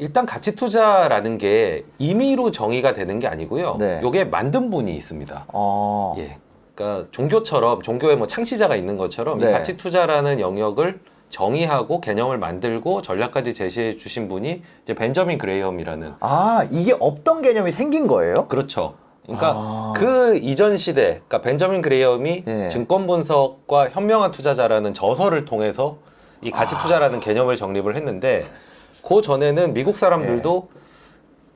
일단 가치 투자라는 게 임의로 정의가 되는 게 아니고요. 네. 요게 만든 분이 있습니다. 어. 예. 그러니까 종교처럼 종교에 뭐 창시자가 있는 것처럼 네. 이 가치 투자라는 영역을 정의하고 개념을 만들고 전략까지 제시해 주신 분이 이제 벤저민 그레이엄이라는 아, 이게 없던 개념이 생긴 거예요? 그렇죠. 그러니까 아. 그 이전 시대, 그러니까 벤저민 그레이엄이 예. 증권 분석과 현명한 투자자라는 저서를 통해서 이 가치 아. 투자라는 개념을 정립을 했는데 그 전에는 미국 사람들도 예.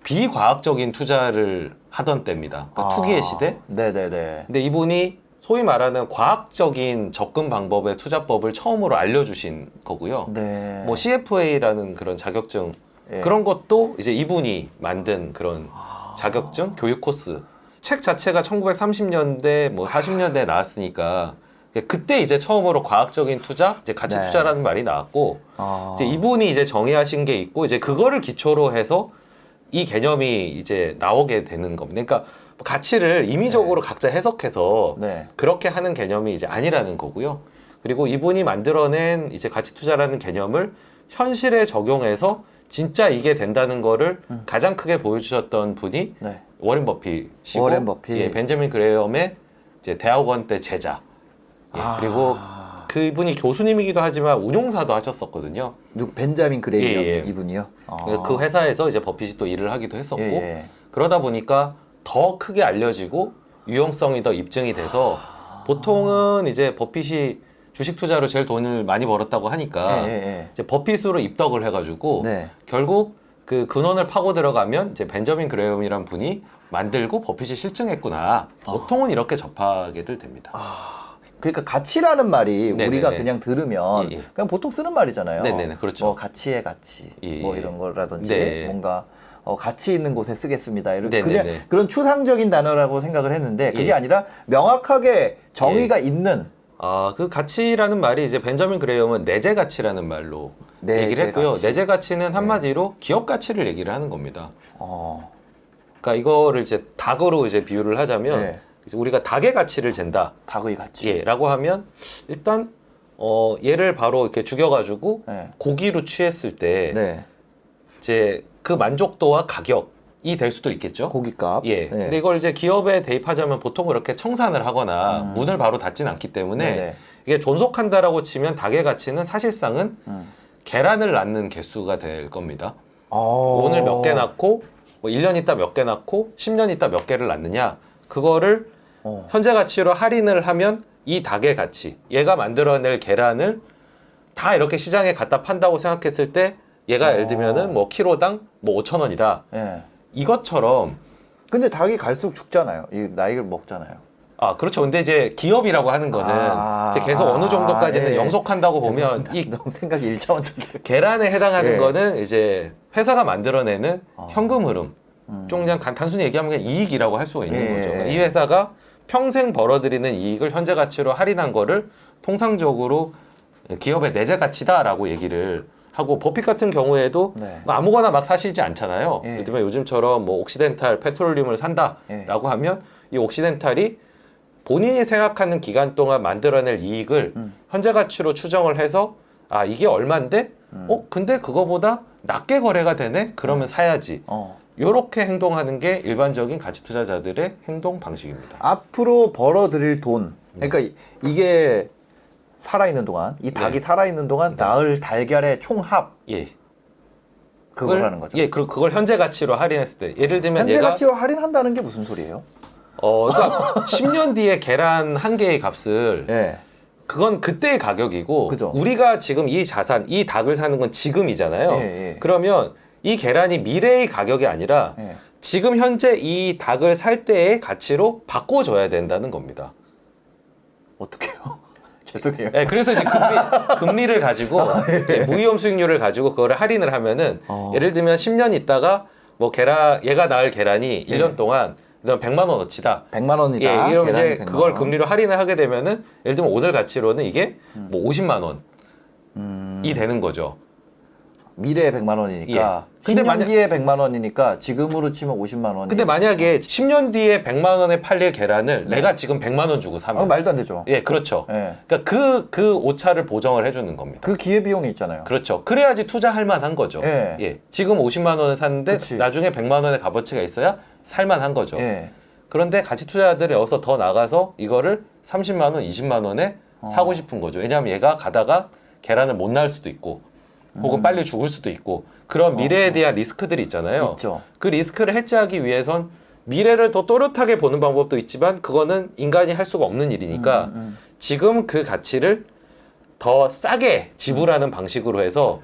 비과학적인 투자를 하던 때입니다. 그러니까 아. 투기의 시대. 네네네. 근데 이분이 소위 말하는 과학적인 접근 방법의 투자법을 처음으로 알려주신 거고요. 네. 뭐 CFA라는 그런 자격증 예. 그런 것도 이제 이분이 만든 그런 자격증 교육 코스 책 자체가 1930년대 뭐 40년대에 나왔으니까 그때 이제 처음으로 과학적인 투자 이제 가치 네. 투자라는 말이 나왔고 아. 이제 이분이 이제 정의하신 게 있고 이제 그거를 기초로 해서 이 개념이 이제 나오게 되는 겁니다. 그러니까 가치를 임의적으로 각자 해석해서 네. 그렇게 하는 개념이 이제 아니라는 거고요. 그리고 이분이 만들어낸 이제 가치 투자라는 개념을 현실에 적용해서 진짜 이게 된다는 거를 가장 크게 보여주셨던 분이 네. 워렌 버핏이고 워렌 버핏. 예, 벤저민 그레이엄의 이제 대학원 때 제자. 예, 아. 그리고 그분이 교수님이기도 하지만 운용사도 하셨었거든요. 누구 벤자민 그레이엄 예, 예. 이분이요? 아. 그 회사에서 이제 버핏이 또 일을 하기도 했었고 예, 예. 그러다 보니까 더 크게 알려지고 유용성이 더 입증이 돼서 보통은 이제 버핏이 주식 투자로 제일 돈을 많이 벌었다고 하니까 예, 예, 이제 버핏으로 입덕을 해가지고 예. 네. 결국 그 근원을 파고 들어가면 이제 벤저민 그레이엄이란 분이 만들고 버핏이 실증했구나. 보통은 이렇게 접하게들 됩니다. 그러니까 가치라는 말이 네네네. 우리가 그냥 들으면 예, 예. 그냥 보통 쓰는 말이잖아요. 네네네, 그렇죠. 뭐 가치의 가치, 예, 뭐 예. 이런 거라든지 네. 뭔가 어, 가치 있는 곳에 쓰겠습니다. 네네네. 그냥 그런 추상적인 단어라고 생각을 했는데 그게 예. 아니라 명확하게 정의가 있는 아, 그 가치라는 말이 이제 벤저민 그레이엄은 내재 가치라는 말로 내재 얘기를 했고요. 가치. 내재 가치는 한마디로 기업 가치를 얘기를 하는 겁니다. 어, 그러니까 이거를 이제 닭으로 이제 비유를 하자면 네. 이제 우리가 닭의 가치를 잰다. 닭의 가치. 예, 라고 하면 일단 어 얘를 바로 이렇게 죽여 가지고 네. 고기로 취했을 때 네. 이제 그 만족도와 가격이 될 수도 있겠죠. 고기값. 예. 네. 근데 이걸 이제 기업에 대입하자면 보통 그렇게 청산을 하거나 문을 바로 닫진 않기 때문에 음. 네네. 이게 존속한다라고 치면 닭의 가치는 사실상은 음. 계란을 낳는 개수가 될 겁니다. 어. 오늘 몇 개 낳고 뭐 1년 있다 몇 개 낳고 10년 있다 몇 개를 낳느냐 그거를 어. 현재 가치로 할인을 하면 이 닭의 가치 얘가 만들어낼 계란을 다 이렇게 시장에 갖다 판다고 생각했을 때 얘가 예를 들면은 뭐 키로당 뭐 5천 원이다 예. 이것처럼 근데 닭이 갈수록 죽잖아요. 이 나이를 먹잖아요. 아 그렇죠 근데 이제 기업이라고 하는 거는 아, 이제 계속 어느 정도까지는 아, 예. 영속한다고 보면 이 너무 생각이 일차원적이에요. 계란에 해당하는 예. 거는 이제 회사가 만들어내는 아. 현금 흐름. 음. 좀 그냥 간- 단순히 얘기하면 그냥 이익이라고 할 수가 있는 예, 거죠. 예, 이 예. 회사가 평생 벌어들이는 이익을 현재 가치로 할인한 거를 통상적으로 기업의 내재 가치다라고 얘기를 하고 버핏 같은 경우에도 네. 뭐 아무거나 막 사시지 않잖아요. 예. 들면 요즘처럼 뭐 옥시덴탈 페트롤륨을 산다라고 예. 하면 이 옥시덴탈이 본인이 생각하는 기간 동안 만들어낼 이익을 음. 현재 가치로 추정을 해서 아 이게 얼마인데 음. 어 근데 그거보다 낮게 거래가 되네 그러면 사야지 어. 이렇게 행동하는 게 일반적인 가치 투자자들의 행동 방식입니다. 앞으로 벌어들일 돈. 그러니까 이- 이게 살아있는 동안, 이 닭이 네. 살아있는 동안 낳을 달걀의 총합 예. 그거라는 거죠. 예, 그, 그걸 현재 가치로 할인했을 때 예를 들면 현재 얘가 가치로 할인한다는 게 무슨 소리예요? 어 그러니까 10년 뒤에 계란 한 개의 값을 예. 그건 그때의 가격이고 그죠. 우리가 지금 이 자산 이 닭을 사는 건 지금이잖아요. 예, 예. 그러면 이 계란이 미래의 가격이 아니라 예. 지금 현재 이 닭을 살 때의 가치로 바꿔줘야 된다는 겁니다. 어떻게요? 죄송해요. 네, 그래서 이제 금리, 금리를 가지고 이제 무위험 수익률을 가지고 그거를 할인을 하면은 어. 예를 들면 10년 있다가 뭐 계란 얘가 낳을 계란이 예. 1년 동안 그다음 100만 원어치다. 100만 원이다. 예, 이러면 이제 100만 그걸 원. 금리로 할인을 하게 되면은 예를 들면 오늘 가치로는 이게 뭐 50만 원이 음. 되는 거죠. 미래에 100만 원이니까 예. 근데 10년 만약- 뒤에 100만 원이니까 지금으로 치면 50만 원이 근데 만약에 10년 뒤에 100만 원에 팔릴 계란을 내가 지금 100만 원 주고 사면 아, 말도 안 되죠. 예, 그렇죠. 예. 그러니까 그, 그 오차를 보정을 해주는 겁니다. 그 기회 비용이 있잖아요. 그렇죠. 그래야지 투자할 만한 거죠. 예. 지금 50만 원을 샀는데 그치. 나중에 100만 원의 값어치가 있어야 살 만한 거죠. 예. 그런데 가치 투자자들이 여기서 더 나가서 이거를 30만 원, 20만 원에 어. 사고 싶은 거죠. 왜냐하면 얘가 가다가 계란을 못 날 수도 있고 혹은 빨리 죽을 수도 있고 그런 미래에 대한 리스크들이 있잖아요. 음. 있죠. 그 리스크를 해지하기 위해선 미래를 더 또렷하게 보는 방법도 있지만 그거는 인간이 할 수가 없는 일이니까 음, 지금 그 가치를 더 싸게 지불하는 방식으로 해서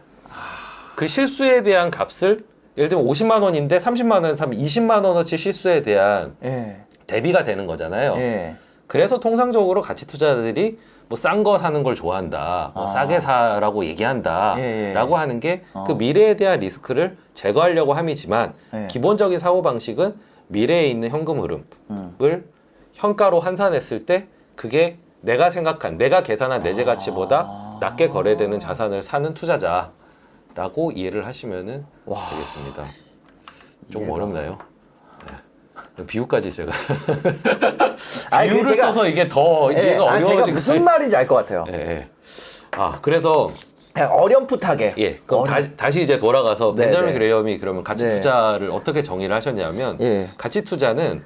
그 실수에 대한 값을 예를 들면 50만 원인데 30만 원 사면 20만 원어치 실수에 대한 예. 대비가 되는 거잖아요. 예. 그래서 통상적으로 가치 투자자들이 뭐 싼 거 사는 걸 좋아한다, 뭐 아. 싸게 사라고 얘기한다라고 예, 예. 하는 게 그 어. 미래에 대한 리스크를 제거하려고 함이지만 예. 기본적인 사고 방식은 미래에 있는 현금 흐름을 음. 현가로 환산했을 때 그게 내가 생각한 내가 계산한 내재 가치보다 아. 낮게 거래되는 자산을 사는 투자자라고 이해를 하시면은 되겠습니다. 조금 이해가. 어렵나요? 네. 비유까지 제가 아니, 그 비유를 제가- 써서 이게 더 예. 이해가 아, 제가 무슨 말인지 알 것 같아요. 예, 예. 아 그래서 그냥 어렴풋하게. 예 그럼 어렴- 다시, 다시 이제 돌아가서 네, 벤자민 네. 그레이엄이 그러면 가치 네. 투자를 어떻게 정의를 하셨냐면 예. 가치 투자는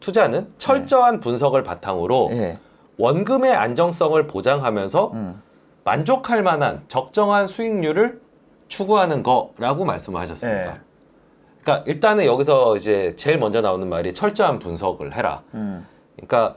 투자는 철저한 분석을 바탕으로 예. 원금의 안정성을 보장하면서 음. 만족할 만한 적정한 수익률을 추구하는 거라고 말씀을 하셨습니다. 예. 그러니까 일단은 여기서 이제 제일 먼저 나오는 말이 철저한 분석을 해라. 음. 그러니까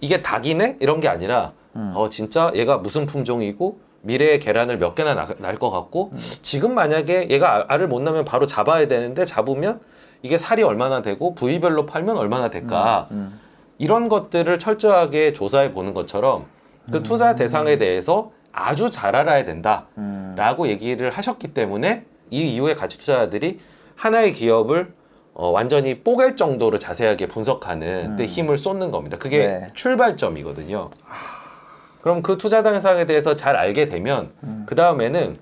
이게 닭이네 이런 게 아니라 음. 어 진짜 얘가 무슨 품종이고 미래의 계란을 몇 개나 날 것 같고 음. 지금 만약에 얘가 알- 알을 못 낳으면 바로 잡아야 되는데 잡으면 이게 살이 얼마나 되고 부위별로 팔면 얼마나 될까 음. 이런 것들을 철저하게 조사해 보는 것처럼 그 투자 대상에 대해서 아주 잘 알아야 된다라고 음. 얘기를 하셨기 때문에 이 이후에 가치 투자자들이 하나의 기업을 어, 완전히 뽀갤 정도로 자세하게 분석하는 데 힘을 쏟는 겁니다. 그게 네. 출발점이거든요. 그럼 그 투자 대상에 대해서 잘 알게 되면 그 다음에는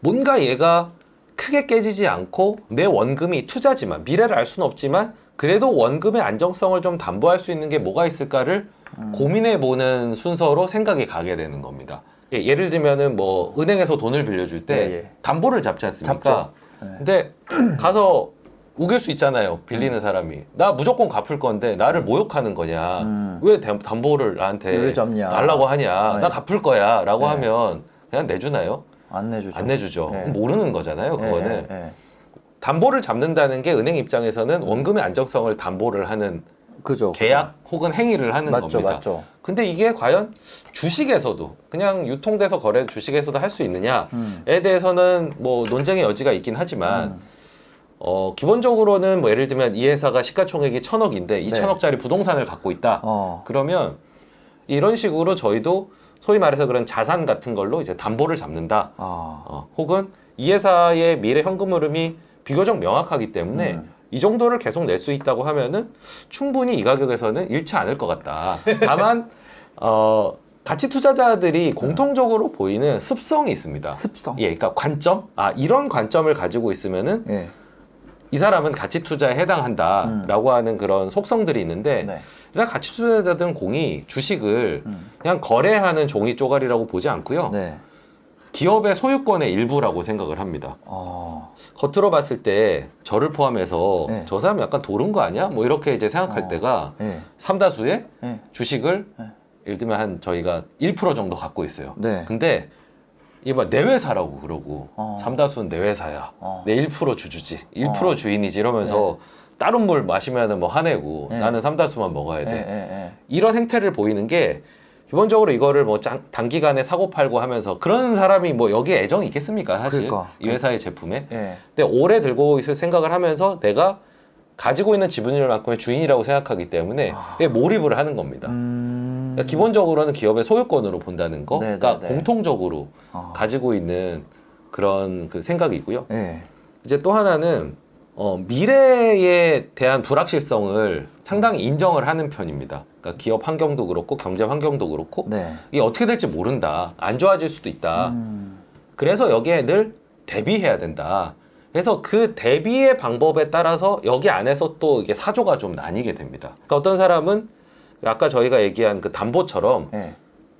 뭔가 얘가 크게 깨지지 않고 내 원금이 투자지만 미래를 알 수는 없지만 그래도 원금의 안정성을 좀 담보할 수 있는 게 뭐가 있을까를 고민해 보는 순서로 생각이 가게 되는 겁니다. 예, 예를 들면은 뭐 은행에서 돈을 빌려줄 때 예, 예. 담보를 잡지 않습니까? 잡죠. 예. 근데 가서 우길 수 있잖아요. 빌리는 사람이 나 무조건 갚을 건데 나를 모욕하는 거냐? 음. 왜 담- 담보를 나한테 왜 잡냐? 달라고 하냐? 네. 나 갚을 거야 라고 네. 하면 그냥 내주나요? 안 내주죠. 안 내주죠. 예. 모르는 거잖아요. 예, 그거는 예, 예. 담보를 잡는다는 게 은행 입장에서는 원금의 안정성을 담보를 하는 그죠. 계약 혹은 행위를 하는 맞죠, 겁니다. 맞죠. 근데 이게 과연 주식에서도 그냥 유통돼서 거래 주식에서도 할 수 있느냐에 음. 대해서는 뭐 논쟁의 여지가 있긴 하지만 음. 어 기본적으로는 뭐 예를 들면 이 회사가 시가총액이 천억인데 이 네. 천억짜리 부동산을 갖고 있다. 어. 그러면 이런 식으로 저희도 소위 말해서 그런 자산 같은 걸로 이제 담보를 잡는다. 아. 어, 혹은 이 회사의 미래 현금 흐름이 비교적 명확하기 때문에 음. 이 정도를 계속 낼 수 있다고 하면은 충분히 이 가격에서는 잃지 않을 것 같다. 다만 어, 가치 투자자들이 공통적으로 보이는 습성이 있습니다. 습성. 예, 그러니까 관점. 아 이런 관점을 가지고 있으면은 예. 이 사람은 가치 투자에 해당한다라고 하는 그런 속성들이 있는데 네. 일단 가치 투자자들은 공이 주식을 음. 그냥 거래하는 종이 쪼가리라고 보지 않고요. 네. 기업의 소유권의 일부라고 생각을 합니다. 어. 겉으로 봤을 때 저를 포함해서 네. 저 사람 약간 도른 거 아니야? 뭐 이렇게 이제 생각할 어. 때가 예. 삼다수의 예. 주식을 네. 예를 들면 한 저희가 1% 정도 갖고 있어요. 네. 근데 이봐 내 회사라고 그러고 어. 삼다수는 내 회사야. 어. 내1% 주주지. 1% 어. 주인이지 이러면서 다른 물 마시면은 뭐 화내고 네. 나는 삼다수만 먹어야 예, 돼. 이런 행태를 보이는 게 기본적으로 이거를 뭐 짱- 단기간에 사고 팔고 하면서 그런 사람이 뭐 여기에 애정이 있겠습니까 사실 그러니까. 이 회사의 제품에 예. 근데 오래 들고 있을 생각을 하면서 내가 가지고 있는 지분율만큼의 주인이라고 생각하기 때문에 그게 몰입을 하는 겁니다. 아. 음. 그러니까 기본적으로는 기업의 소유권으로 본다는 거, 네, 그러니까 네, 네. 공통적으로 어. 가지고 있는 그런 그 생각이 있고요. 예. 이제 또 하나는 어, 미래에 대한 불확실성을 상당히 인정을 하는 편입니다. 그러니까 기업 환경도 그렇고 경제 환경도 그렇고 네. 이게 어떻게 될지 모른다. 안 좋아질 수도 있다. 음. 그래서 여기에 늘 대비해야 된다. 그래서 그 대비의 방법에 따라서 여기 안에서 또 이게 사조가 좀 나뉘게 됩니다. 그러니까 어떤 사람은 아까 저희가 얘기한 그 담보처럼 예.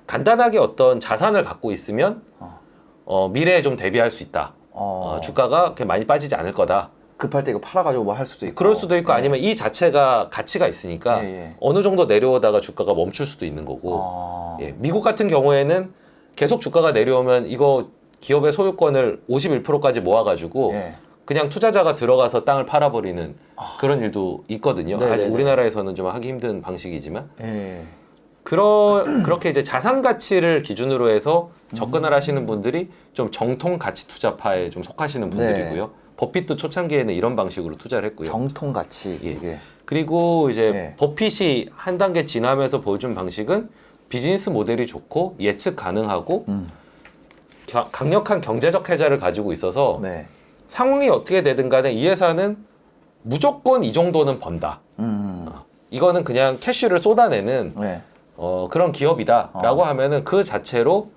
간단하게 어떤 자산을 갖고 있으면 어. 어, 미래에 좀 대비할 수 있다. 어, 어, 주가가 그렇게 많이 빠지지 않을 거다. 급할 때 이거 팔아가지고 뭐 할 수도 있고. 그럴 수도 있고 예. 아니면 이 자체가 가치가 있으니까 예, 예. 어느 정도 내려오다가 주가가 멈출 수도 있는 거고 어. 예, 미국 같은 경우에는 계속 주가가 내려오면 이거 기업의 소유권을 51%까지 모아가지고 예. 그냥 투자자가 들어가서 땅을 팔아버리는 그런 일도 있거든요. 네네네. 아직 우리나라에서는 좀 하기 힘든 방식이지만 예. 그러, 그렇게 이제 자산 가치를 기준으로 해서 접근을 하시는 분들이 좀 정통 가치 투자파에 좀 속하시는 분들이고요. 버핏도 초창기에는 이런 방식으로 투자를 했고요. 정통 가치 예. 이게. 그리고 이제 네. 버핏이 한 단계 지나면서 보여준 방식은 비즈니스 모델이 좋고 예측 가능하고 음. 겨- 강력한 경제적 해자를 가지고 있어서 네. 상황이 어떻게 되든 간에 이 회사는 무조건 이 정도는 번다. 음. 이거는 그냥 캐쉬를 쏟아내는 네. 어, 그런 기업이다라고 어. 하면은 그 자체로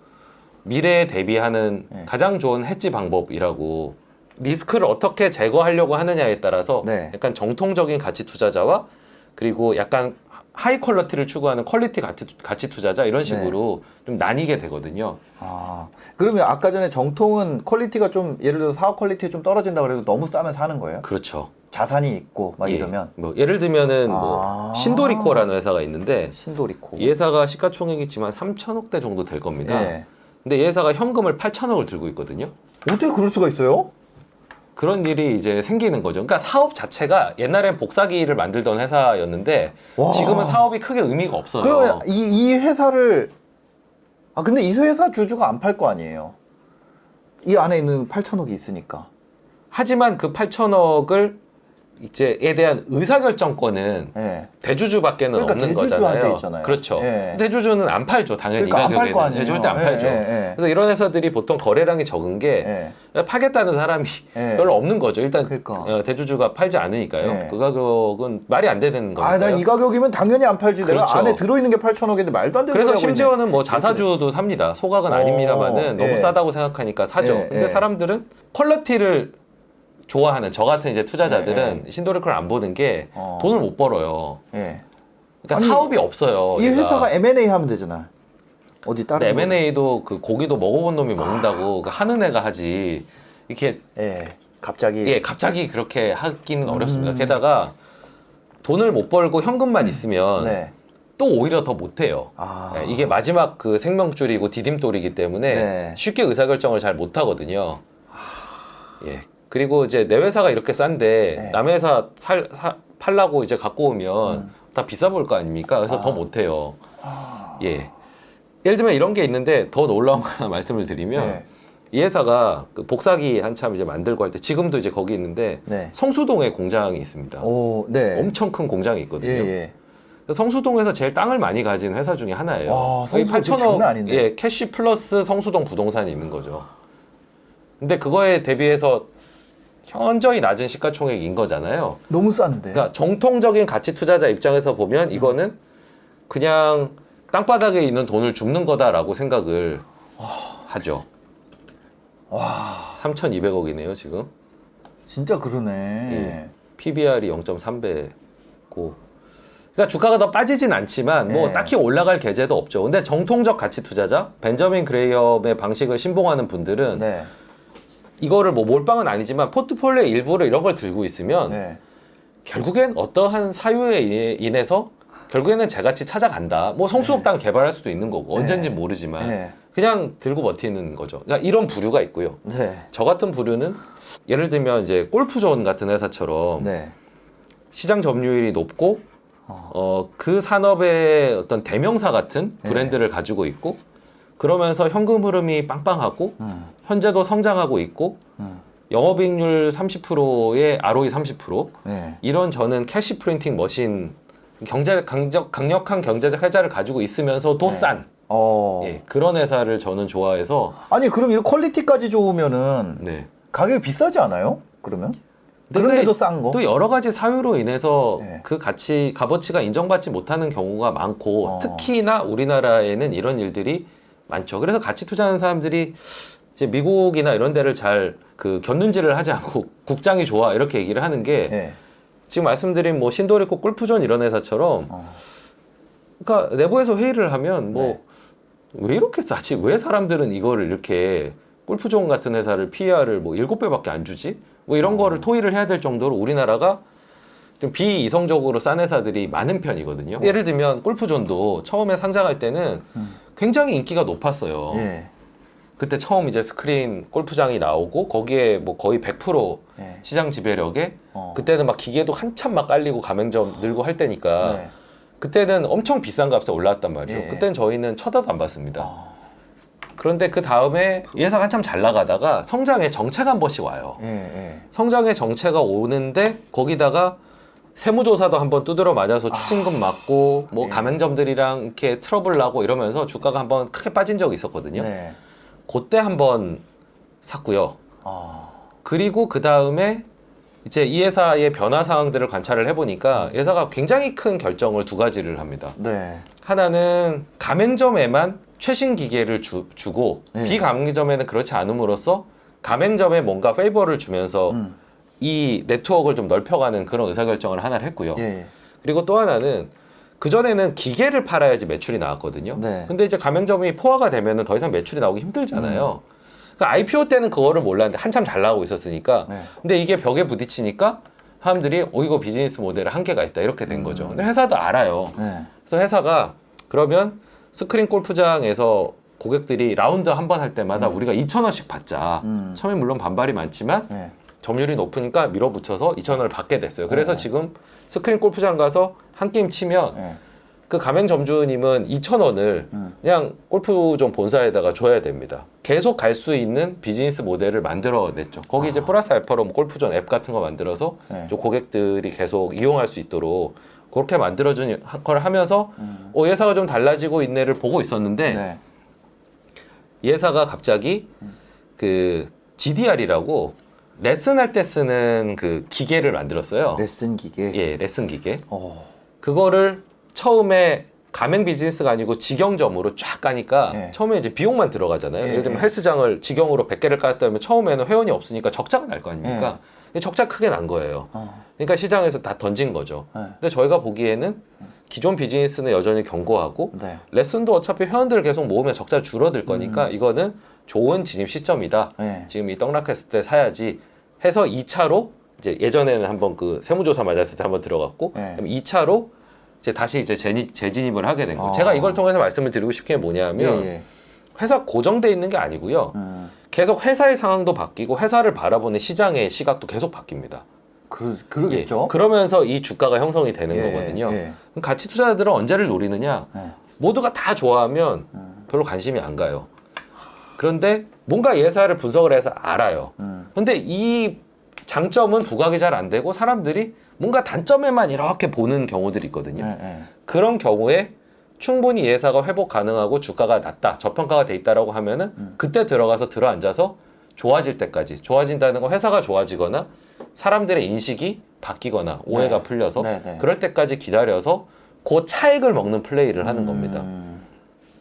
미래에 대비하는 네. 가장 좋은 해지 방법이라고 리스크를 어떻게 제거하려고 하느냐에 따라서 네. 약간 정통적인 가치 투자자와 그리고 약간 high quality를 추구하는 quality 가치, 가치 투자자 이런 식으로 좀 나뉘게 되거든요. 아 그러면 아까 전에 정통은 quality가 좀 예를 들어서 사업 quality 좀 떨어진다 그래도 너무 싸면 사는 거예요? 그렇죠. 자산이 있고 막 예. 이러면 뭐 예를 들면은 뭐 아. 신도리코라는 회사가 있는데 신도리코. 이 회사가 시가총액이 지만 3천억대 정도 될 겁니다. 예. 근데 이 회사가 현금을 8천억을 들고 있거든요. 어떻게 그럴 수가 있어요? 그런 일이 이제 생기는 거죠. 그러니까 사업 자체가 옛날엔 복사기를 만들던 회사였는데 와. 지금은 사업이 크게 의미가 없어요. 그러면 이, 이 회사를 아 근데 이 회사 주주가 안 팔 거 아니에요? 이 안에 있는 8천억이 있으니까. 하지만 그 8천억을 이제에 대한 의사결정권은 예. 대주주밖에는 그러니까 없는 거잖아요. 있잖아요. 그렇죠. 예. 대주주는 안 팔죠. 당연히 그러니까 안팔 이거 가격에는. 아니에요. 예, 절대 안 예, 팔죠. 예, 예. 그래서 이런 회사들이 보통 거래량이 적은 게 예. 팔겠다는 사람이 예. 별로 없는 거죠. 일단 그러니까. 어, 대주주가 팔지 않으니까요. 예. 그 가격은 말이 안 되는 거니까요. 아, 난 이 가격이면 당연히 안 팔지. 내가 그렇죠. 안에 들어있는 게 8천억인데 말도 안 되는 그래서 소리 하고 심지어는 뭐 자사주도 삽니다. 소각은 어, 아닙니다만은 너무 예. 싸다고 생각하니까 사죠. 예, 근데 예. 사람들은 quality를 좋아하는 저 같은 이제 투자자들은 신도리코를 안 보는 게 예, 어. 돈을 못 벌어요. 예. 그러니까 아니, 사업이 없어요. 이 얘가. 회사가 M&A 하면 되잖아. 어디 다른 근데 M&A도 그 고기도 먹어본 놈이 먹는다고 그 하는 애가 하지 이렇게 거. 예. 갑자기 예 갑자기 그렇게 하기는 음. 어렵습니다. 게다가 돈을 못 벌고 현금만 있으면 네. 또 오히려 더 못해요. 아. 예, 이게 마지막 그 생명줄이고 디딤돌이기 때문에 네. 쉽게 의사결정을 잘 못하거든요. 예. 그리고 이제 내 회사가 이렇게 싼데 네. 남의 회사 살, 사, 팔라고 이제 갖고 오면 음. 다 비싸 보일 거 아닙니까? 그래서 아. 더 못해요. 예. 예를 들면 이런 게 있는데 더 놀라운 거 하나 말씀을 드리면 네. 이 회사가 그 복사기 한참 이제 만들고 할 때 지금도 이제 거기 있는데 네. 성수동에 공장이 있습니다. 오, 네. 엄청 큰 공장이 있거든요. 예, 예. 성수동에서 제일 땅을 많이 가진 회사 중에 하나예요. 와, 성수동 지금 8천억, 장난 아닌데? 예, cash plus 성수동 부동산이 있는 거죠. 근데 그거에 대비해서 현저히 낮은 시가총액인 거잖아요. 너무 싼데. 그러니까 정통적인 가치 투자자 입장에서 보면 이거는 그냥 땅바닥에 있는 돈을 줍는 거다라고 생각을 하죠. 와, 3,200억이네요, 지금. 진짜 그러네. 예. PBR이 0.3배고. 그러니까 주가가 더 빠지진 않지만 뭐 예. 딱히 올라갈 계제도 없죠. 근데 정통적 가치 투자자, 벤저민 그레이엄의 방식을 신봉하는 분들은 네. 이거를 뭐 몰빵은 아니지만 포트폴리오 일부를 이런 걸 들고 있으면 네. 결국엔 어떠한 사유에 인해- 인해서 결국에는 제가치 찾아간다. 뭐 성수동땅 개발할 수도 있는 거고 네. 언젠지 모르지만 네. 그냥 들고 버티는 거죠. 그러니까 이런 부류가 있고요. 네. 저 같은 부류는 예를 들면 이제 골프존 같은 회사처럼 네. 시장 점유율이 높고 어. 어, 그 산업의 어떤 대명사 같은 네. 브랜드를 가지고 있고 그러면서 현금 흐름이 빵빵하고 음. 현재도 성장하고 있고 음. 영업이익률 30%에 ROE 30% 네. 이런 저는 cash printing machine 경제 강적, 강력한 경제적 해자를 가지고 있으면서도 네. 싼 어. 예, 그런 회사를 저는 좋아해서 아니, 그럼 이런 quality까지 좋으면은 네. 가격이 비싸지 않아요? 그러면? 그런데도 싼 거? 또 여러 가지 사유로 인해서 네. 그 가치 값어치가 인정받지 못하는 경우가 많고 어. 특히나 우리나라에는 이런 일들이 많죠. 그래서 가치 투자하는 사람들이 이제 미국이나 이런 데를 잘 그 견눈질을 하지 않고 국장이 좋아 이렇게 얘기를 하는 게 예. 지금 말씀드린 뭐 신도리코 골프존 이런 회사처럼 어. 그러니까 내부에서 회의를 하면 뭐 네. 왜 이렇게 싸지? 왜 사람들은 이거를 이렇게 골프존 같은 회사를 PR을 뭐 일곱 배밖에 안 주지? 뭐 이런 거를 토의를 해야 될 정도로 우리나라가 좀 비이성적으로 싼 회사들이 많은 편이거든요. 예를 들면 골프존도 처음에 상장할 때는 굉장히 인기가 높았어요. 예. 그때 처음 이제 스크린 골프장이 나오고 거기에 뭐 거의 100% 예. 시장 지배력에 어. 그때는 막 기계도 한참 막 깔리고 가맹점 늘고 할 때니까 네. 그때는 엄청 비싼 값에 올랐단 말이죠. 예. 그때는 저희는 쳐다도 안 봤습니다. 어. 그런데 그 다음에 이 회사가 한참 잘 나가다가 성장의 정체가 한 번씩 와요. 예. 예. 성장의 정체가 오는데 거기다가 세무조사도 한번 두드려 맞아서 추징금 맞고 뭐 예. 가맹점들이랑 이렇게 트러블 나고 이러면서 주가가 한번 크게 빠진 적이 있었거든요. 네. 그때 한번 샀고요. 어. 그리고 그 다음에 이제 이 회사의 변화 상황들을 관찰을 해보니까 이 회사가 굉장히 큰 결정을 두 가지를 합니다. 네. 하나는 가맹점에만 최신 기계를 주, 고 네. 비가맹점에는 그렇지 않음으로써 가맹점에 뭔가 페이버를 주면서 음. 이 네트워크를 좀 넓혀가는 그런 의사결정을 하나를 했고요. 예. 예. 그리고 또 하나는 그전에는 기계를 팔아야지 매출이 나왔거든요. 네. 근데 이제 가맹점이 포화가 되면은 더 이상 매출이 나오기 힘들잖아요. 그 IPO 때는 그거를 몰랐는데 한참 잘 나오고 있었으니까. 네. 근데 이게 벽에 부딪히니까 사람들이 어 이거 비즈니스 모델에 한계가 있다 이렇게 된 거죠. 근데 회사도 알아요. 네. 그래서 회사가 그러면 스크린 골프장에서 고객들이 라운드 한 번 할 때마다 우리가 2천 원씩 받자. 음. 처음에 물론 반발이 많지만 네. 점유율이 높으니까 밀어붙여서 2천 원을 받게 됐어요. 그래서 네. 지금 스크린 골프장 가서 한 게임 치면 네. 그 가맹 점주님은 2천 원을 음. 그냥 골프존 본사에다가 줘야 됩니다. 계속 갈 수 있는 비즈니스 모델을 만들어냈죠. 거기 이제 플러스 알파로 뭐 골프존 앱 같은 거 만들어서 아. 네. 좀 고객들이 계속 이용할 수 있도록 그렇게 만들어준 걸 하면서 음. 어, 이 회사가 좀 달라지고 있네를 보고 있었는데 네. 이 회사가 갑자기 그 GDR이라고 레슨 할 때 쓰는 그 기계를 만들었어요. 레슨 기계. 예, 레슨 기계. 어. 그거를 처음에 가맹 비즈니스가 아니고 직영점으로 쫙 가니까 예. 처음에 이제 비용만 들어가잖아요. 예, 예를 들면 예. 헬스장을 직영으로 100개를 깔았다면 처음에는 회원이 없으니까 적자가 날 거 아닙니까? 예. 적자 크게 난 거예요. 어. 그러니까 시장에서 다 던진 거죠. 네. 근데 저희가 보기에는 기존 비즈니스는 여전히 견고하고 네. 레슨도 어차피 회원들을 계속 모으면 적자 줄어들 거니까 음. 이거는 좋은 진입 시점이다. 네. 지금 이 떡락했을 때 사야지 해서 2차로 이제 예전에는 한번 그 세무조사 맞았을 때 한번 들어갔고 네. 그럼 2차로 이제 다시 이제 재니, 재진입을 하게 된 거예요. 아. 제가 이걸 통해서 말씀을 드리고 싶은 게 뭐냐면 예, 예. 회사 고정돼 있는 게 아니고요. 음. 계속 회사의 상황도 바뀌고 회사를 바라보는 시장의 시각도 계속 바뀝니다. 그 그러겠죠. 예. 그러면서 이 주가가 형성이 되는 예, 거거든요. 예. 그럼 가치 투자자들은 언제를 노리느냐? 네. 모두가 다 좋아하면 음. 별로 관심이 안 가요. 그런데 뭔가 예사를 분석을 해서 알아요. 음. 근데 이 장점은 부각이 잘 안 되고 사람들이 뭔가 단점에만 이렇게 보는 경우들이 있거든요. 네, 네. 그런 경우에 충분히 예사가 회복 가능하고 주가가 낮다, 저평가가 돼 있다라고 하면은 음. 그때 들어가서 들어앉아서 좋아질 때까지 좋아진다는 건 회사가 좋아지거나 사람들의 인식이 바뀌거나 오해가 네. 풀려서 네, 네. 그럴 때까지 기다려서 그 차익을 먹는 플레이를 하는 겁니다.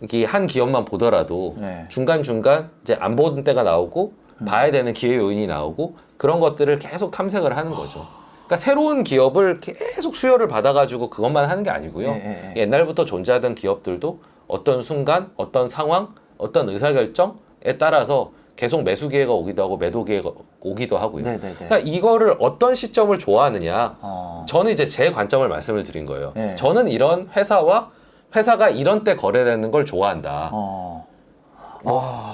음. 이게 한 기업만 보더라도 네. 중간 중간 이제 안 보는 때가 나오고 봐야 되는 기회 요인이 나오고 그런 것들을 계속 탐색을 하는 거죠. 그러니까 새로운 기업을 계속 수요를 받아가지고 그것만 하는 게 아니고요. 예. 옛날부터 존재하던 기업들도 어떤 순간, 어떤 상황, 어떤 의사결정에 따라서 계속 매수 기회가 오기도 하고 매도 기회가 오기도 하고요. 네, 네, 네. 그러니까 이거를 어떤 시점을 좋아하느냐. 어. 저는 이제 제 관점을 말씀을 드린 거예요. 네. 저는 이런 회사와 회사가 이런 때 거래되는 걸 좋아한다. 어.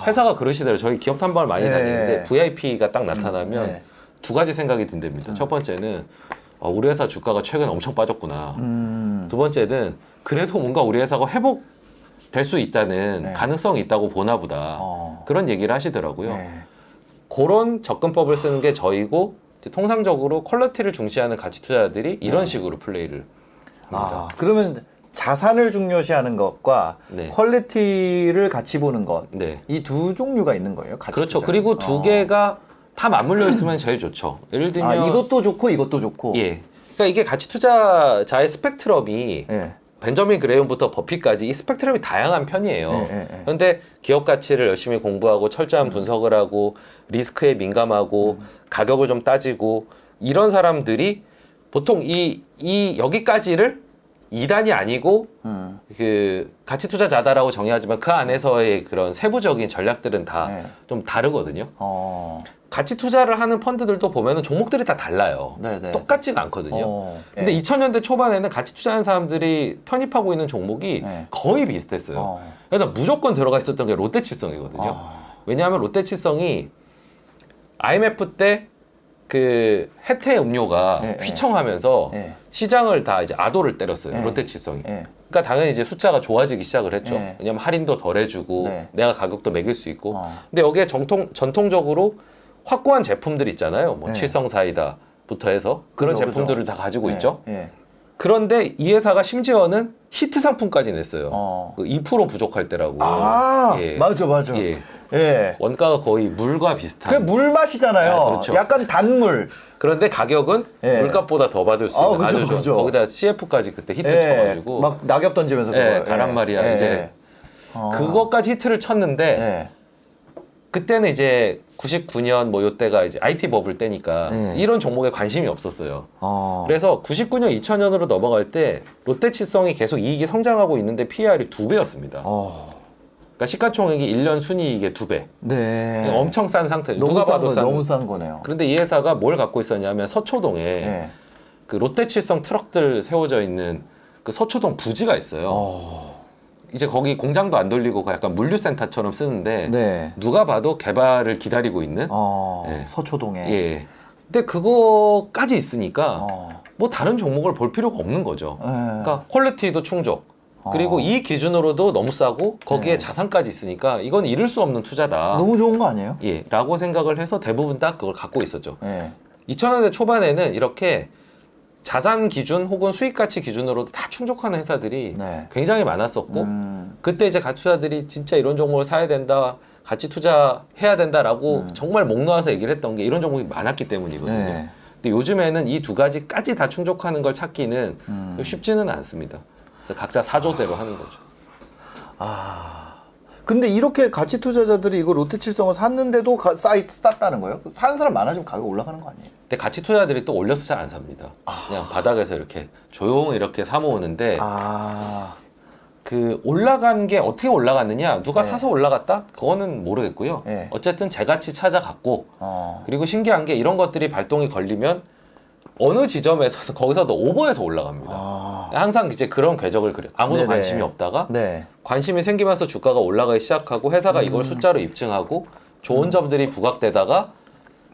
회사가 그러시더라고요. 저희 기업 탐방을 많이 네. 다니는데 VIP가 딱 나타나면 네. 두 가지 생각이 든답니다. 첫 번째는 어, 우리 회사 주가가 최근에 엄청 빠졌구나. 음. 두 번째는 그래도 뭔가 우리 회사가 회복 될 수 있다는 네. 가능성이 있다고 보나 보다. 어. 그런 얘기를 하시더라고요. 네. 그런 접근법을 쓰는 게 저희고 통상적으로 quality를 중시하는 가치 투자자들이 이런 네. 식으로 플레이를 합니다. 아, 그러면 자산을 중요시하는 것과 네. quality를 같이 보는 것. 네. 이 두 종류가 있는 거예요. 가치 그렇죠. 투자는? 그리고 두 어. 개가 다 맞물려 있으면 제일 좋죠. 예를 들면 아, 이것도 좋고 이것도 좋고. 예. 그러니까 이게 가치 투자자의 스펙트럼이 예. 벤저민 그레이엄부터 버피까지 이 스펙트럼이 다양한 편이에요. 예, 예, 예. 그런데 기업 가치를 열심히 공부하고 철저한 분석을 하고 리스크에 민감하고 가격을 좀 따지고 이런 사람들이 보통 이, 이 여기까지를 2단이 아니고 음. 그 가치 투자자다라고 정의하지만 그 안에서의 그런 세부적인 전략들은 다 네. 좀 다르거든요. 어. 가치 투자를 하는 펀드들도 보면은 종목들이 다 달라요. 네네. 똑같지가 않거든요. 어. 근데 예. 2000년대 초반에는 가치 투자하는 사람들이 편입하고 있는 종목이 네. 거의 비슷했어요. 어. 그래서 무조건 들어가 있었던 게 롯데칠성이거든요. 아. 왜냐하면 롯데칠성이 IMF 때그 해태 음료가 네, 네. 휘청하면서 네. 시장을 다 이제 아도를 때렸어요. 네. 롯데칠성이. 예. 그러니까 당연히 이제 숫자가 좋아지기 시작을 했죠. 네. 왜냐면 할인도 덜 해주고 네. 내가 가격도 매길 수 있고. 어. 근데 여기에 정통 전통적으로 확고한 제품들 있잖아요. 뭐 네. 칠성 사이다부터 해서 그런 그죠, 제품들을 그죠. 다 가지고 예, 있죠. 예. 그런데 이 회사가 심지어는 히트 상품까지 냈어요. 어. 그2% 부족할 때라고. 아, 예. 맞아, 맞아. 예. 예. 원가가 거의 물과 비슷한. 그 물 맛이잖아요. 아, 그렇죠. 약간 단물. 그런데 가격은 예. 물값보다 더 받을 수 아, 있는 그죠, 아주 좋은. 그죠. 거기다 CF까지 그때 히트 예. 쳐가지고 막 낙엽 던지면서 예, 그거. 가란 말이야. 이제 어. 그것까지 히트를 쳤는데 예. 그때는 이제 99년 뭐 요때가 이제 IT 버블 때니까 네. 이런 종목에 관심이 없었어요. 어. 그래서 99년 2000년으로 넘어갈 때 롯데칠성이 계속 이익이 성장하고 있는데 PER이 두 배였습니다. 어. 그러니까 시가총액이 1년 순이익의 두 배. 네. 엄청 싼. 너무 누가 싼 봐도 거, 싼. 너무 싼 거네요. 그런데 이 회사가 뭘 갖고 있었냐면 서초동에 예. 그 롯데칠성 트럭들 세워져 있는 그 서초동 부지가 있어요. 어. 이제 거기 공장도 안 돌리고 그 약간 물류센터처럼 쓰는데 네. 누가 봐도 개발을 기다리고 있는 어. 예. 서초동에. 예. 근데 그거까지 있으니까 어. 뭐 다른 종목을 볼 필요가 없는 거죠. 예. 그러니까 퀄리티도 충족. 그리고 어. 이 기준으로도 너무 싸고 거기에 네. 자산까지 있으니까 이건 잃을 수 없는 투자다. 너무 좋은 거 아니에요? 예, 라고 생각을 해서 대부분 다 그걸 갖고 있었죠. 예. 2000년대 초반에는 이렇게 자산 기준 혹은 수익 가치 기준으로도 다 충족하는 회사들이 네. 굉장히 많았었고 음. 그때 이제 가치 투자들이 진짜 이런 종목을 사야 된다, 가치 투자해야 된다라고 정말 목 놓아서 얘기를 했던 게 이런 종목이 많았기 때문이거든요. 음. 네. 근데 요즘에는 이 두 가지까지 다 충족하는 걸 찾기는 음. 쉽지는 않습니다. 각자 사조대로 하는 거죠. 근데 이렇게 가치 투자자들이 이거 롯데 칠성을 샀는데도 가, 싸이 쌌다는 거예요? 사는 사람 많아지면 가격 올라가는 거 아니에요? 근데 가치 투자들이 또 올려서 잘 안 삽니다. 그냥 바닥에서 이렇게 조용히 이렇게 사 모으는데 아. 그 올라간 게 어떻게 올라갔느냐 누가 네. 사서 올라갔다 그거는 모르겠고요 네. 어쨌든 제가치 찾아갔고 어. 그리고 신기한 게 이런 것들이 발동이 걸리면 어느 지점에서 거기서도 오버해서 올라갑니다 아. 항상 이제 그런 궤적을 그려 아무도 네네. 관심이 없다가 네. 관심이 생기면서 주가가 올라가기 시작하고 회사가 음. 이걸 숫자로 입증하고 좋은 점들이 부각되다가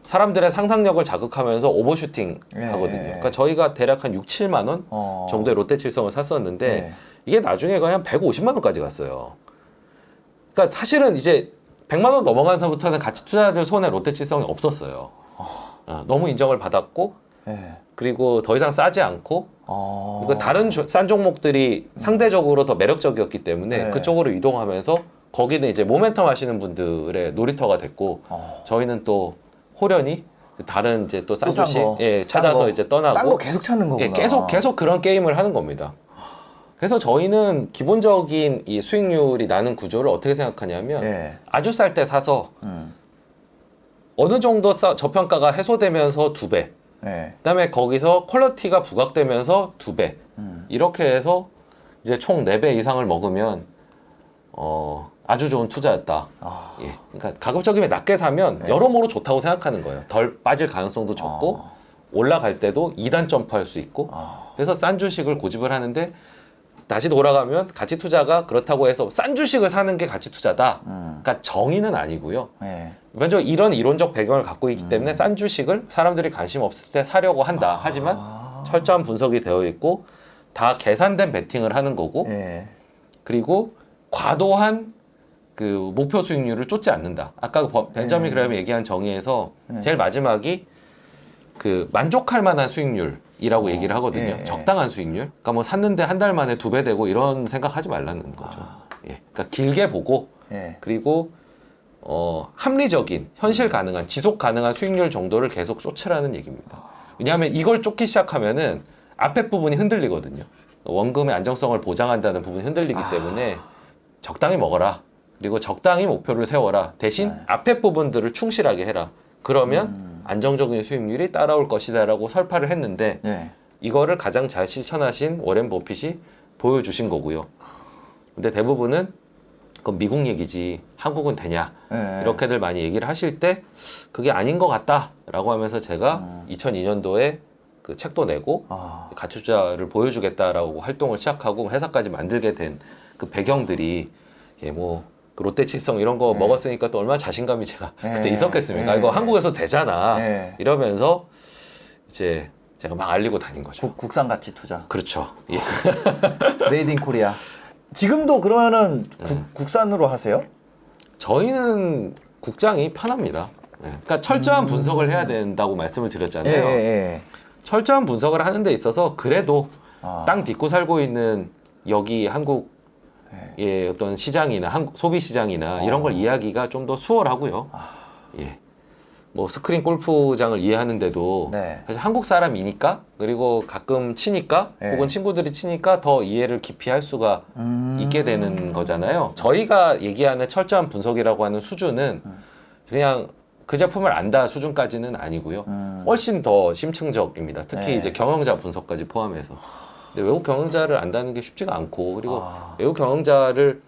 사람들의 상상력을 자극하면서 오버슈팅 예, 하거든요 예, 예. 그러니까 저희가 대략 한 6, 7만 원 어. 정도의 롯데칠성을 샀었는데 네. 이게 나중에 거의 한 150만 원까지 갔어요. 그러니까 사실은 이제 100만 원 넘어가서부터는 가치 투자자들 손에 롯데칠성이 없었어요. 어, 너무 인정을 받았고 예. 그리고 더 이상 싸지 않고 어. 그 다른 조- 싼 종목들이 상대적으로 더 매력적이었기 때문에 네. 그쪽으로 이동하면서 거기는 이제 모멘텀 하시는 분들의 놀이터가 됐고 어. 저희는 또 홀연히 다른 이제 또 싼 주식 거. 예, 싼 찾아서 거. 이제 떠나고 싼 거 계속 찾는 거구나. 예, 계속 계속 그런 게임을 하는 겁니다. 그래서 저희는 기본적인 이 수익률이 나는 구조를 어떻게 생각하냐면 예. 아주 쌀 때 사서 음. 어느 정도 싸, 저평가가 해소되면서 두 배, 예. 그다음에 거기서 quality가 부각되면서 두 배, 음. 이렇게 해서 이제 총 네 배 이상을 먹으면 어 아주 좋은 투자였다. 아. 예, 그러니까 가급적이면 낮게 사면 네. 여러모로 좋다고 생각하는 거예요. 덜 빠질 가능성도 적고 아. 올라갈 때도 2단 점프할 수 있고 아. 그래서 싼 주식을 고집을 하는데 다시 돌아가면 가치 투자가 그렇다고 해서 싼 주식을 사는 게 가치 투자다. 음. 그러니까 정의는 아니고요. 예. 먼저 이런 이론적 배경을 갖고 있기 음. 때문에 싼 주식을 사람들이 관심 없을 때 사려고 한다. 하지만 아. 철저한 분석이 되어 있고 다 계산된 베팅을 하는 거고 예. 그리고 과도한 그 목표 수익률을 쫓지 않는다. 아까 그 버- 벤자민 네. 그램이 얘기한 정의에서 네. 제일 마지막이 그 만족할 만한 수익률 이라고 얘기를 하거든요. 예, 예. 적당한 수익률. 그러니까 뭐 샀는데 한 달 만에 두 배 되고 이런 생각하지 말라는 거죠. 예. 그러니까 길게 보고 예. 그리고 어, 합리적인 현실 가능한 지속 가능한 수익률 정도를 계속 쫓으라는 얘기입니다. 왜냐하면 이걸 쫓기 시작하면은 앞에 부분이 흔들리거든요. 원금의 안정성을 보장한다는 부분이 흔들리기 아. 때문에 적당히 먹어라. 그리고 적당히 목표를 세워라. 대신 네. 앞에 부분들을 충실하게 해라. 그러면 음. 안정적인 수익률이 따라올 것이다라고 설파를 했는데 네. 이거를 가장 잘 실천하신 워렌 버핏이 보여주신 거고요. 근데 대부분은 그건 미국 얘기지 한국은 되냐 네. 이렇게들 많이 얘기를 하실 때 그게 아닌 것 같다라고 하면서 제가 음. 2002년도에 그 책도 내고 아, 가치 투자를 보여주겠다라고 활동을 시작하고 회사까지 만들게 된 그 배경들이 예 뭐 그 롯데칠성 이런 거 네. 먹었으니까 또 얼마나 자신감이 제가 네. 그때 있었겠습니까? 네. 이거 한국에서 되잖아 네. 이러면서 이제 제가 막 알리고 다닌 거죠. 국, 국산 가치 투자. 그렇죠. 예. made in Korea. 지금도 그러면은 국, 네. 국산으로 하세요? 저희는 국장이 편합니다. 예. 그러니까 철저한 분석을 해야 된다고 말씀을 예, 드렸잖아요. 예, 예. 철저한 분석을 하는 데 있어서 그래도 아. 땅 딛고 살고 있는 여기 한국 의 네. 어떤 시장이나 한국 소비 시장이나 아. 이런 걸 이해하기가 좀 더 수월하고요. 예. 뭐 스크린 골프장을 이해하는데도 네. 사실 한국 사람이니까 그리고 가끔 치니까 네. 혹은 친구들이 치니까 더 이해를 깊이 할 수가 음. 있게 되는 거잖아요. 저희가 얘기하는 철저한 분석이라고 하는 수준은 그냥 그 제품을 안다 수준까지는 아니고요. 음. 훨씬 더 심층적입니다. 특히 네. 이제 경영자 분석까지 포함해서. 근데 외국 경영자를 안다는 게 쉽지가 않고 그리고 아. 외국 경영자를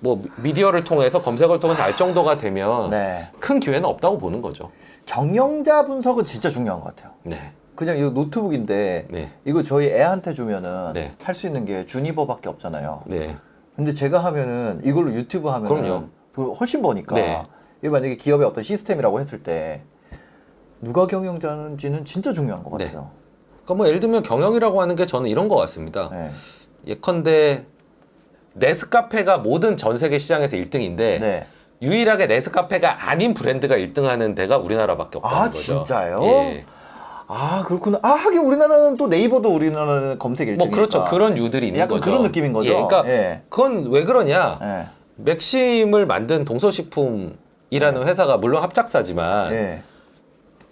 뭐 미디어를 통해서 검색을 통해서 알 정도가 되면 네. 큰 기회는 없다고 보는 거죠. 경영자 분석은 진짜 중요한 것 같아요. 네. 그냥 이거 노트북인데 네. 이거 저희 애한테 주면은 네. 할 수 있는 게 주니버밖에 없잖아요. 네. 근데 제가 하면은 이걸로 유튜브 하면은 그럼요. 그 훨씬 버니까 네. 이게 만약에 기업의 어떤 시스템이라고 했을 때 누가 경영자인지는 진짜 중요한 것 네. 같아요. 그러니까 뭐 예를 들면 경영이라고 하는 게 저는 이런 것 같습니다. 네. 예컨대 네스카페가 모든 전 세계 시장에서 1등인데 네. 유일하게 네스카페가 아닌 브랜드가 1등하는 데가 우리나라밖에 없다는 아, 거죠. 진짜요? 예. 아 그렇구나. 아 하긴 우리나라는 또 네이버도 우리나라는 검색 1등이니까. 뭐 그렇죠. 그런 유들이 있는 약간 거죠. 그런 느낌인 거죠. 예, 그러니까 예. 그건 왜 그러냐? 예. 맥심을 만든 동서식품이라는 회사가 물론 합작사지만 예.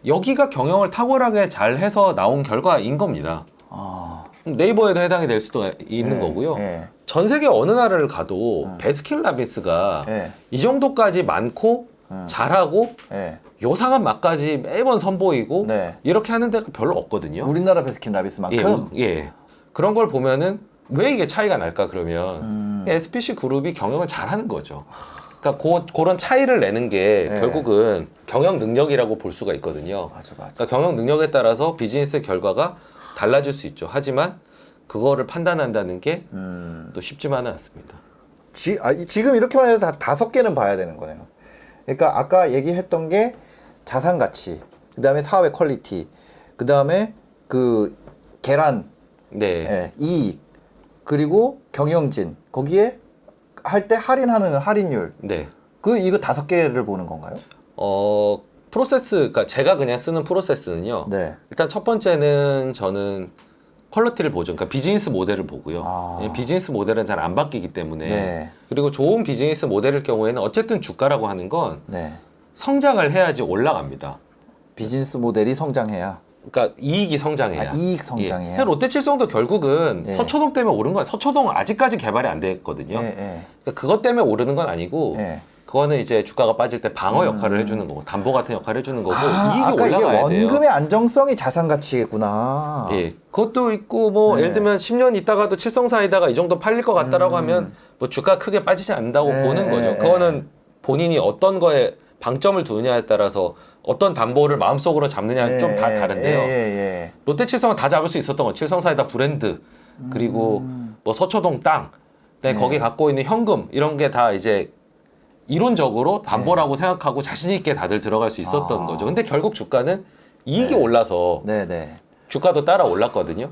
여기가 경영을 탁월하게 잘 해서 나온 결과인 겁니다. 아. 네이버에도 해당이 될 수도 있는 예, 거고요. 예. 전 세계 어느 나라를 가도 베스킨라빈스가 예. 이 정도까지 많고 음. 잘하고 예. 요상한 맛까지 매번 선보이고 네. 이렇게 하는 데가 별로 없거든요. 우리나라 베스킨 라빈스만큼. 예, 우- 예. 그런 걸 보면은 왜 이게 차이가 날까 그러면 음. SPC 그룹이 경영을 잘하는 거죠. 그러니까 고, 그런 차이를 내는 게 네. 결국은 경영 능력이라고 볼 수가 있거든요. 맞아 맞아. 그러니까 경영 능력에 따라서 비즈니스 결과가 달라질 수 있죠. 하지만 그거를 판단한다는 게 또 음. 쉽지만은 않습니다. 지, 아, 이- 지금 이렇게만 해도 다 다섯 개는 봐야 되는 거네요. 그러니까 아까 얘기했던 게 자산 가치, 그 다음에 사업의 quality, 그 다음에 그 계란, 네. 예, 이익, 그리고 경영진 거기에 할 때 할인하는 할인율. 네. 그 이거 다섯 개를 보는 건가요? 어, 프로세스, 그러니까 제가 그냥 쓰는 프로세스는요. 네. 일단 첫 번째는 저는 quality를 보죠. 그러니까 비즈니스 모델을 보고요. 아. 예, 비즈니스 모델은 잘 안 바뀌기 때문에. 네. 그리고 좋은 비즈니스 모델일 경우에는 어쨌든 주가라고 하는 건 네. 성장을 해야지 올라갑니다. 비즈니스 모델이 성장해야. 그러니까 이익이 성장해야. 아, 이익 성장해야. 예. 롯데칠성도 결국은 네. 서초동 때문에 오른 거야. 서초동 아직까지 개발이 안 됐거든요. 예, 예. 그러니까 그것 때문에 오르는 건 아니고 예. 그거는 이제 주가가 빠질 때 방어 역할을 해주는 거고 담보 같은 역할을 해주는 거고 아, 이익이 아까 이게 올라가야 돼요. 원금의 안정성이 자산 가치겠구나. 예, 그것도 있고 뭐 네. 예를 들면 10년 있다가도 칠성사이다가 이 정도 팔릴 것 같다라고 하면 뭐 주가 크게 빠지지 않는다고 음. 네, 보는 네, 거죠. 네. 그거는 본인이 어떤 거에 방점을 두느냐에 따라서 어떤 담보를 마음속으로 잡느냐는 좀다 예, 다른데요. 예, 예, 롯데 칠성은 다 잡을 수 있었던 건 칠성사이다 브랜드 그리고 뭐 서초동 땅, 네, 네. 거기 갖고 있는 현금 이런 게 다 이제 이론적으로 담보라고 생각하고 자신 있게 다들 들어갈 수 있었던 네. 아. 거죠. 근데 결국 주가는 이익이 올라서 예. 네, 네. 주가도 따라 올랐거든요.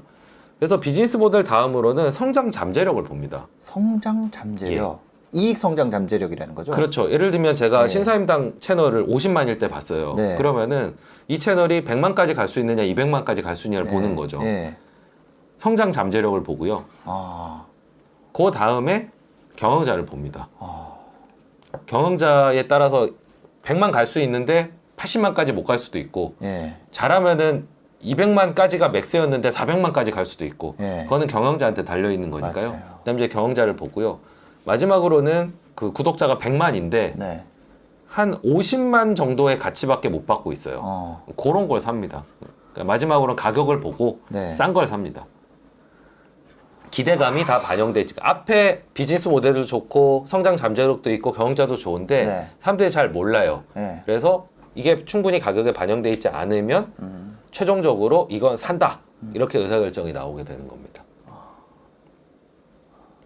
그래서 비즈니스 모델 다음으로는 성장 잠재력을 봅니다. 성장 잠재력. 이익 성장 잠재력이라는 거죠. 예. 그렇죠. 예를 들면 제가 네. 신사임당 채널을 50만일 때 봤어요. 네. 그러면은 이 채널이 100만까지 갈 수 있느냐, 200만까지 갈 수 있느냐를 예, 보는 거죠. 예. 성장 잠재력을 보고요. 아. 그 다음에 경영자를 봅니다. 아. 경영자에 따라서 100만 갈 수 있는데 80만까지 못 갈 수도 있고 예. 잘하면은 200만까지가 맥스였는데 400만까지 갈 수도 있고 예. 그거는 경영자한테 달려 있는 거니까요. 맞아요. 그다음에 이제 경영자를 보고요. 마지막으로는 그 구독자가 100만인데 네. 한 50만 정도의 가치밖에 못 받고 있어요. 어. 그런 걸 삽니다. 그러니까 마지막으로는 가격을 보고 네. 싼 걸 삽니다. 기대감이 다 반영돼 있지. 앞에 비즈니스 모델도 좋고 성장 잠재력도 있고 경영자도 좋은데 네. 사람들이 잘 몰라요. 네. 그래서 이게 충분히 가격에 반영돼 있지 않으면 음. 최종적으로 이건 산다 이렇게 의사결정이 나오게 되는 겁니다.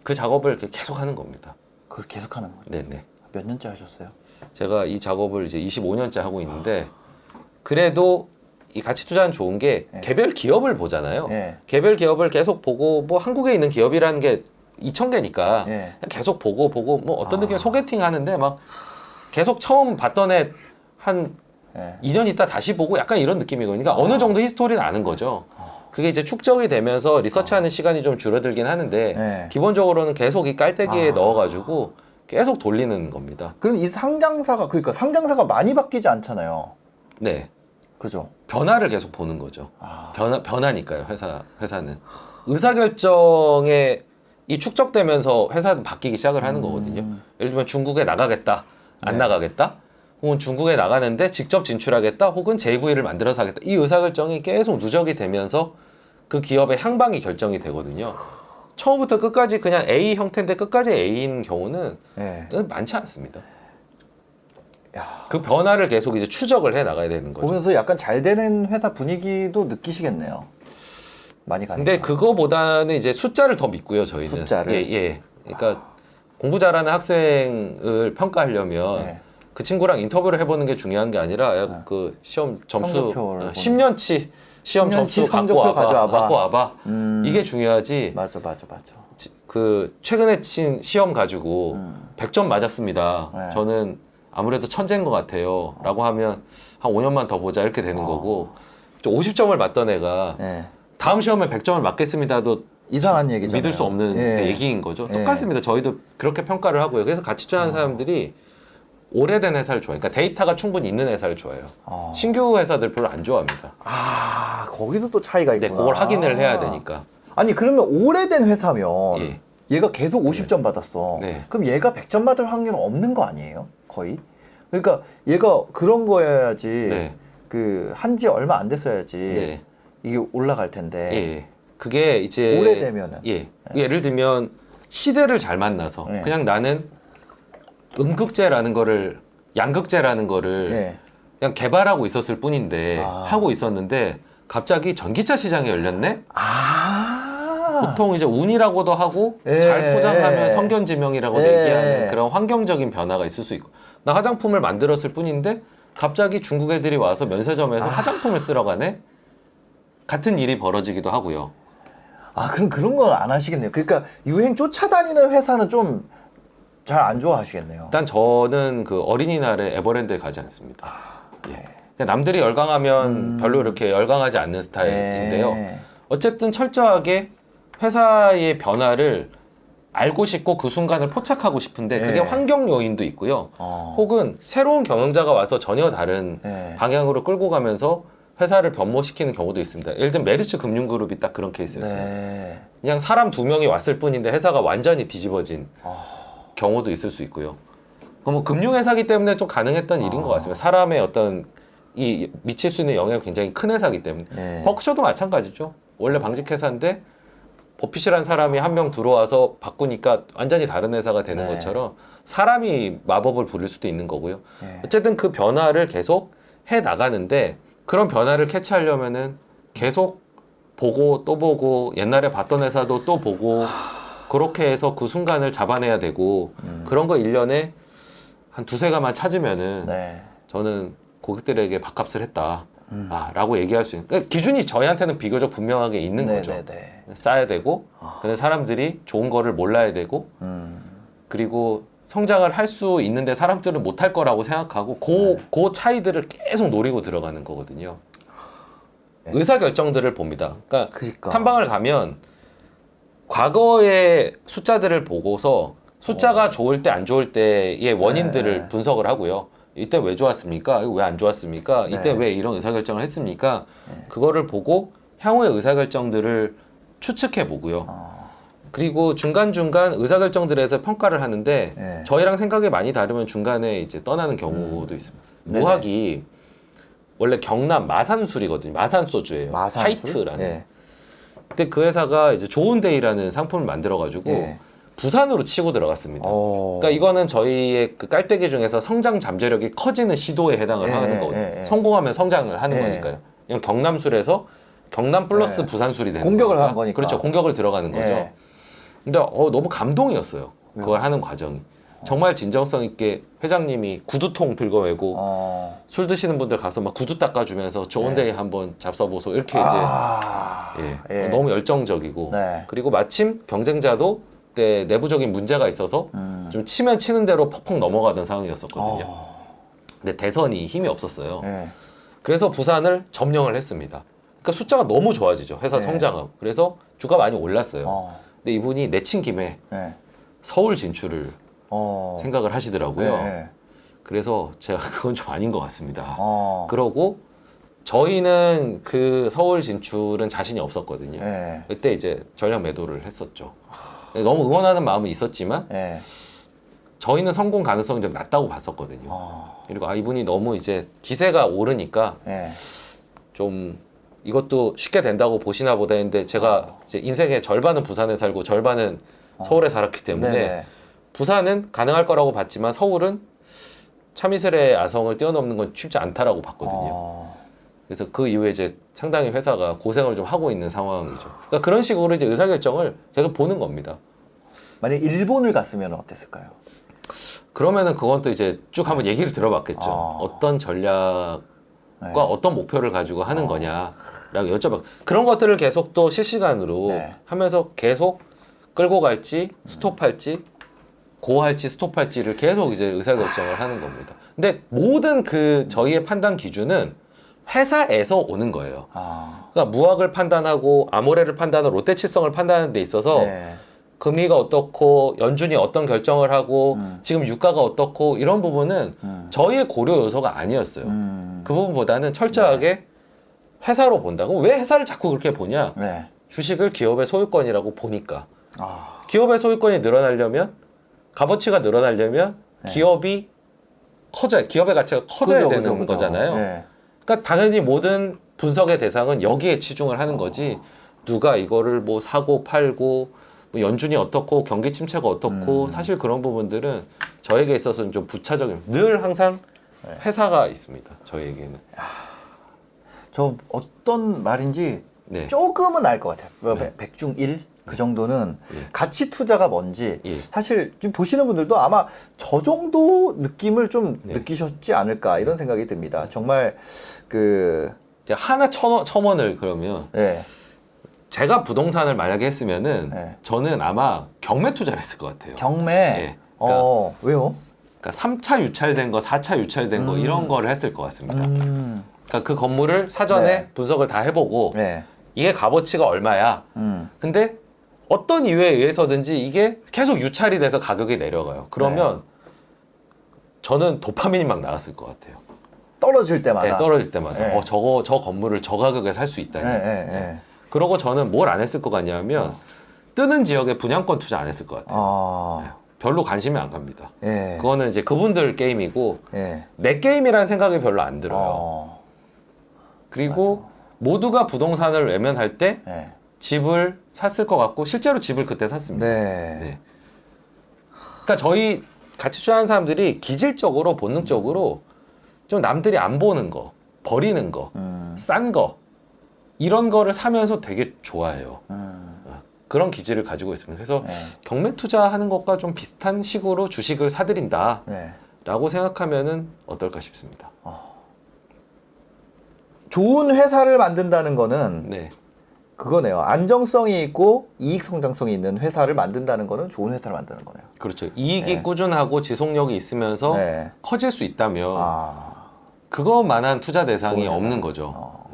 그 작업을 이렇게 계속 하는 겁니다. 그걸 계속 하는 거예요. 네네. 몇 년째 하셨어요? 제가 이 작업을 이제 25년째 하고 있는데 그래도 이 가치 투자는 좋은 게 네. 개별 기업을 보잖아요. 예. 개별 기업을 계속 보고 뭐 한국에 있는 기업이라는 게 2천 개니까 예. 계속 보고 보고 뭐 어떤 아. 느낌의 소개팅 하는데 막 계속 처음 봤던 애한 예. 2년 있다 다시 보고 약간 이런 느낌이거든요. 그러니까 어느 정도 히스토리는 아는 거죠. 그게 이제 축적이 되면서 리서치하는 시간이 좀 줄어들긴 하는데 네. 기본적으로는 계속 이 깔때기에 아. 넣어가지고 계속 돌리는 겁니다. 그럼 이 상장사가 그러니까 상장사가 많이 바뀌지 않잖아요. 네. 그죠? 변화를 계속 보는 거죠. 아. 변화 변화니까요. 회사 회사는 의사 결정에 이 축적되면서 회사는 바뀌기 시작을 하는 거거든요. 예를 들면 중국에 나가겠다, 안 네. 나가겠다, 혹은 중국에 나가는데 직접 진출하겠다, 혹은 JV를 만들어서 하겠다. 이 의사 결정이 계속 누적이 되면서 그 기업의 향방이 결정이 되거든요. 처음부터 끝까지 그냥 A 형태인데 끝까지 A인 경우는 예. 많지 않습니다. 야. 그 변화를 계속 이제 추적을 해 나가야 되는 거죠. 보면서 약간 잘 되는 회사 분위기도 느끼시겠네요. 많이 가니까. 근데 그거보다는 이제 숫자를 더 믿고요, 저희는. 숫자를? 예, 예. 그러니까 공부 잘하는 학생을 평가하려면 네. 그 친구랑 인터뷰를 해보는 게 중요한 게 아니라 그 시험 점수 성적표를 어, 보는 10년치 시험 10년치 점수 갖고 성적표 와봐, 가져와봐. 갖고 와봐. 음. 이게 중요하지. 맞아, 맞아, 맞아. 지- 그 최근에 친 시험 가지고 음. 100점 맞았습니다. 네. 저는 아무래도 천재인 것 같아요. 라고 하면 한 5년만 더 보자 이렇게 되는 거고 50점을 맞던 애가 예. 다음 시험에 100점을 맞겠습니다도 이상한 얘기잖아요. 믿을 수 없는 예. 얘기인 거죠. 예. 똑같습니다. 저희도 그렇게 평가를 하고요. 그래서 같이 투자하는 사람들이 오래된 회사를 좋아해요. 그러니까 데이터가 충분히 있는 회사를 좋아해요. 어. 신규 회사들 별로 안 좋아합니다. 아, 거기서 또 차이가 근데 있구나. 그걸 확인을 해야 되니까. 아니, 그러면 오래된 회사면 예. 얘가 계속 50점 받았어. 네. 그럼 얘가 100점 받을 확률은 없는 거 아니에요? 거의? 그러니까 얘가 그런 거여야지. 네. 그 한 지 얼마 안 됐어야지. 네. 이게 올라갈 텐데. 예. 그게 이제 오래되면은. 예. 예 를 들면 시대를 잘 만나서 네. 그냥 나는 음극재라는 거를 양극재라는 거를 예. 그냥 개발하고 있었을 뿐인데 아. 하고 있었는데 갑자기 전기차 시장이 열렸네. 아. 보통 이제 운이라고도 하고 예. 잘 포장하면 성견지명이라고 예. 얘기하는 그런 환경적인 변화가 있을 수 있고 나 화장품을 만들었을 뿐인데 갑자기 중국 애들이 와서 면세점에서 화장품을 쓰러 가네 같은 일이 벌어지기도 하고요 아, 그럼 그런 건안 하시겠네요. 그러니까 유행 쫓아다니는 회사는 좀 잘 안 좋아하시겠네요. 일단 저는 그 어린이날에 에버랜드에 가지 않습니다 예. 그냥 남들이 열광하면 별로 이렇게 열광하지 않는 스타일인데요 예. 어쨌든 철저하게 회사의 변화를 알고 싶고 그 순간을 포착하고 싶은데 그게 예. 환경 요인도 있고요. 어. 혹은 새로운 경영자가 와서 전혀 다른 예. 방향으로 끌고 가면서 회사를 변모시키는 경우도 있습니다. 예를 들면 메리츠 금융그룹이 딱 그런 케이스였어요. 네. 그냥 사람 두 명이 왔을 뿐인데 회사가 완전히 뒤집어진 어. 경우도 있을 수 있고요. 그럼 뭐 금융회사기 때문에 좀 가능했던 일인 것 같습니다. 사람의 어떤 이 미칠 수 있는 영향이 굉장히 큰 회사기 때문에. 예. 버크셔도 마찬가지죠. 원래 방직회사인데 버핏이란 사람이 한 명 들어와서 바꾸니까 완전히 다른 회사가 되는 네. 것처럼 사람이 마법을 부릴 수도 있는 거고요. 예. 어쨌든 그 변화를 계속 해 나가는데 그런 변화를 캐치하려면은 계속 보고 또 보고 옛날에 봤던 회사도 또 보고 그렇게 해서 그 순간을 잡아내야 되고 그런 거 일년에 한 두세 가만 찾으면은 네. 저는 고객들에게 밥값을 했다. 아, 라고 얘기할 수 있는. 그러니까 기준이 저희한테는 비교적 분명하게 있는 네, 거죠. 네, 네. 쌓아야 되고, 근데 사람들이 좋은 거를 몰라야 되고, 음. 그리고 성장을 할 수 있는데 사람들은 못할 거라고 생각하고, 그, 그 차이들을 계속 노리고 들어가는 거거든요. 네. 의사 결정들을 봅니다. 그러니까 그러니까. 탐방을 가면 과거의 숫자들을 보고서 숫자가 좋을 때 안 좋을 때의 원인들을 네. 분석을 하고요. 이때 왜 좋았습니까? 왜 안 좋았습니까? 이때 네. 왜 이런 의사결정을 했습니까? 그거를 보고 향후의 의사결정들을 추측해 보고요. 어, 그리고 중간중간 의사결정들에서 평가를 하는데 네. 저희랑 생각이 많이 다르면 중간에 이제 떠나는 경우도 있습니다. 네네. 무학이 원래 경남 마산술이거든요. 마산 소주예요. 마산술? 하이트라는. 예. 근데 그 회사가 이제 좋은데이라는 상품을 만들어 가지고 예. 부산으로 치고 들어갔습니다. 어. 그러니까 이거는 저희의 그 깔때기 중에서 성장 잠재력이 커지는 시도에 해당을 예, 하는 예, 거거든요. 예, 예. 성공하면 성장을 하는 예. 거니까요. 그냥 경남술에서 경남 플러스 예. 부산술이 되는 공격을 거니까. 한 거니까. 그렇죠. 공격을 들어가는 거죠. 예. 근데 어, 너무 감동이었어요. 그걸 하는 과정이. 정말 진정성 있게 회장님이 구두통 들고 메고 어. 술 드시는 분들 가서 막 구두 닦아주면서 좋은데이 한번 잡숴보소 이렇게 네. 아. 이제 예. 예, 너무 열정적이고 네. 그리고 마침 경쟁자도 그때 내부적인 문제가 있어서 음. 좀 치면 치는 대로 퍽퍽 넘어가던 상황이었었거든요. 어. 근데 대선이 힘이 없었어요. 예. 그래서 부산을 점령을 했습니다. 그러니까 숫자가 너무 좋아지죠. 회사 네. 성장하고. 그래서 주가 많이 올랐어요. 어. 근데 이분이 내친 김에 예. 서울 진출을 어. 생각을 하시더라고요. 예. 그래서 제가 그건 좀 아닌 것 같습니다. 어. 그러고 저희는 그 서울 진출은 자신이 없었거든요. 예. 그때 이제 전략 매도를 했었죠. 너무 응원하는 마음은 있었지만 예. 저희는 성공 가능성이 좀 낮다고 봤었거든요. 어. 그리고 아 이분이 너무 이제 기세가 오르니까 예. 좀 이것도 쉽게 된다고 보시나 보다 했는데 제가 어. 이제 인생의 절반은 부산에 살고 절반은 서울에 살았기 때문에 네네. 부산은 가능할 거라고 봤지만 서울은 참이슬의 아성을 뛰어넘는 건 쉽지 않다라고 봤거든요. 어. 그래서 그 이후에 이제 상당히 회사가 고생을 좀 하고 있는 상황이죠. 그러니까 그런 식으로 이제 의사결정을 계속 보는 겁니다. 만약 일본을 갔으면 어땠을까요? 그러면은 그건 또 이제 쭉 한번 얘기를 들어봤겠죠. 아. 어떤 전략과 네. 어떤 목표를 가지고 하는 거냐라고 여쭤봐. 그런 것들을 계속 또 실시간으로 네. 하면서 계속 끌고 갈지 스톱할지 고할지 스톱할지를 계속 이제 의사결정을 하는 겁니다. 근데 모든 그 저희의 판단 기준은 회사에서 오는 거예요. 아. 그러니까 무학을 판단하고 아모레를 판단하고 롯데칠성을 판단하는 데 있어서 네. 금리가 어떻고 연준이 어떤 결정을 하고 음. 지금 유가가 어떻고 이런 부분은 음. 저희의 고려 요소가 아니었어요. 음. 그 부분보다는 철저하게 회사로 본다고 왜 회사를 자꾸 그렇게 보냐? 네. 주식을 기업의 소유권이라고 보니까 아. 기업의 소유권이 늘어나려면 값어치가 늘어나려면 네. 기업이 커져야 기업의 가치가 커져야 그죠, 되는 그죠, 그죠. 거잖아요. 네. 그러니까 당연히 모든 분석의 대상은 여기에 치중을 하는 거지 누가 이거를 뭐 사고 팔고 뭐 연준이 어떻고 경기 침체가 어떻고 음. 사실 그런 부분들은 저에게 있어서는 좀 부차적인 늘 항상 네. 회사가 있습니다 저에게는 저 어떤 말인지 네 조금은 알 것 같아요. 뭐 네. 백중 일? 그 정도는 예. 가치 투자가 뭔지 예. 사실 지금 보시는 분들도 아마 저 정도 느낌을 좀 네. 느끼셨지 않을까 이런 생각이 듭니다. 정말 그 하나 천 원, 천 원을 그러면 예. 제가 부동산을 만약에 했으면은 네. 저는 아마 경매 투자를 했을 것 같아요. 경매. 예. 그러니까- 어, 왜요? 그러니까 3차 유찰된 거, 4차 유찰된 거 음. 이런 거를 했을 것 같습니다. 음. 그러니까 그 건물을 사전에 네. 분석을 다 해보고 네. 이게 값어치가 얼마야. 음. 근데 어떤 이유에 의해서든지 이게 계속 유찰이 돼서 가격이 내려가요. 그러면 네. 저는 도파민이 막 나왔을 것 같아요. 떨어질 때마다. 네, 떨어질 때마다. 네. 어, 저거, 저 건물을 저 가격에 살 수 있다니. 예, 예, 예. 그러고 저는 뭘 안 했을 것 같냐면 뜨는 지역에 분양권 투자 안 했을 것 같아요. 아. 별로 관심이 안 갑니다. 예. 그거는 이제 그분들 게임이고 예. 내 게임이라는 생각이 별로 안 들어요. 어. 그리고 모두가 부동산을 외면할 때 예. 집을 샀을 것 같고 실제로 집을 그때 샀습니다. 네. 네. 그러니까 저희 같이 투자하는 사람들이 기질적으로 본능적으로 좀 남들이 안 보는 거, 버리는 거, 음. 싼 거 이런 거를 사면서 되게 좋아해요. 음. 그런 기질을 가지고 있습니다. 그래서 네. 경매 투자하는 것과 좀 비슷한 식으로 주식을 사들인다라고 네. 생각하면은 어떨까 싶습니다. 좋은 회사를 만든다는 거는 네, 그거네요. 안정성이 있고 이익 성장성이 있는 회사를 만든다는 거는 좋은 회사를 만드는 거네요. 그렇죠. 이익이 네. 꾸준하고 지속력이 있으면서 네. 커질 수 있다면 아. 그것만한 투자 대상이 회사. 없는 거죠. 어.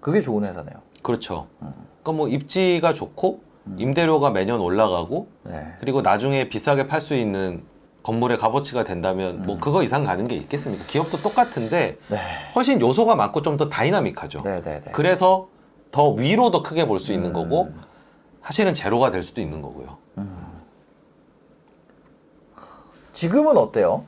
그게 좋은 회사네요. 그렇죠. 음. 그러니까 뭐 입지가 좋고 임대료가 매년 올라가고 네. 그리고 나중에 비싸게 팔 수 있는 건물의 값어치가 된다면 뭐 그거 이상 가는 게 있겠습니까? 기업도 똑같은데 네. 훨씬 요소가 많고 좀 더 다이나믹하죠. 네, 네, 네. 그래서 더 위로 더 크게 볼 수 있는 거고 사실은 제로가 될 수도 있는 거고요. 지금은 어때요?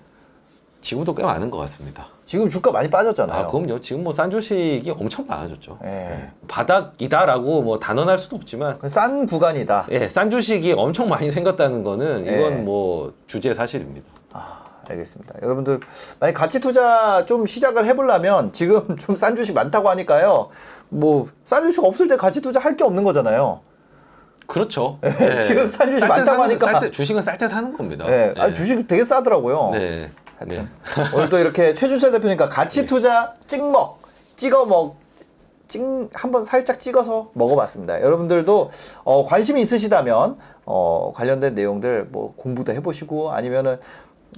지금도 꽤 많은 것 같습니다. 지금 주가 많이 빠졌잖아요. 아, 그럼요. 지금 뭐 싼 주식이 엄청 많아졌죠. 예. 네. 바닥이다라고 뭐 단언할 수는 없지만 싼 구간이다. 예, 싼 주식이 엄청 많이 생겼다는 거는 예. 이건 뭐 주제 사실입니다. 알겠습니다. 여러분들 만약 가치 투자 좀 시작을 해보려면 지금 좀 싼 주식 많다고 하니까요. 뭐 싼 주식 없을 때 가치 투자 할 게 없는 거잖아요. 그렇죠. 지금 싼 주식 많다고 사는- 하니까. 쌀 때, 주식은 쌀 때 사는 겁니다. 예, 아, 주식 되게 싸더라고요. 네. 하여튼 오늘 또 이렇게 최준철 대표니까 가치 투자 찍먹 찍어 먹. 찍 한번 살짝 찍어서 먹어봤습니다. 여러분들도 어, 관심이 있으시다면 어, 관련된 내용들 뭐 공부도 해보시고 아니면은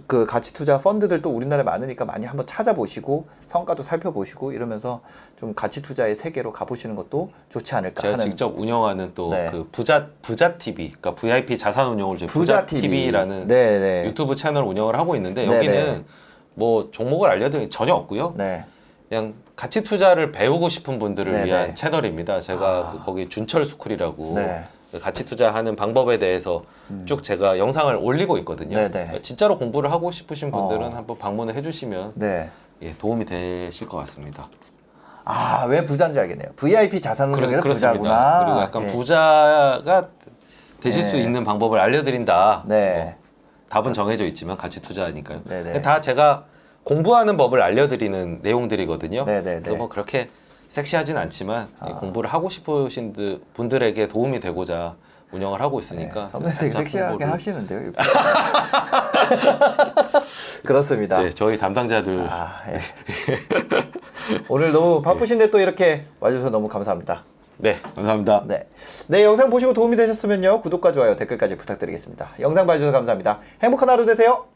그 가치 투자 펀드들도 우리나라에 많으니까 많이 한번 찾아보시고 성과도 살펴보시고 이러면서 좀 가치 투자의 세계로 가보시는 것도 좋지 않을까 제가 하는 직접 운영하는 또그 네. 부자 부자 TV, 그러니까 VIP 자산 운용을 제 부자 부자 TV. TV라는 네네. 유튜브 채널 운영을 하고 있는데 네네. 여기는 뭐 종목을 알려드리는 게 전혀 없고요. 네. 그냥 가치 투자를 배우고 싶은 분들을 네네. 위한 채널입니다. 제가 아. 그 거기 준철 스쿨이라고 네. 그 가치 투자하는 방법에 대해서 쭉 제가 영상을 올리고 있거든요. 음. 네네. 진짜로 공부를 하고 싶으신 분들은 어. 한번 방문을 해주시면 네. 예, 도움이 되실 것 같습니다. 아, 왜 부자인지 알겠네요. VIP 자산 그래서 운용의 그렇습니다. 부자구나. 그리고 약간 예. 부자가 되실 네. 수 있는 방법을 알려드린다. 네. 뭐 답은 정해져 있지만 가치 투자니까요. 네네. 다 제가 공부하는 법을 알려드리는 내용들이거든요. 네네네. 그래서 뭐 그렇게 섹시하진 않지만 이 공부를 하고 싶으신 드- 분들에게 도움이 되고자 운영을 하고 있으니까 네, 선배님 되게 섹시하게 홍보를- 하시는데요. 그렇습니다. 네, 저희 담당자들 아, 예. 오늘 너무 바쁘신데 또 이렇게 와주셔서 너무 감사합니다. 네 감사합니다. 네. 네, 영상 보시고 도움이 되셨으면요. 구독과 좋아요, 댓글까지 부탁드리겠습니다. 영상 봐주셔서 감사합니다. 행복한 하루 되세요.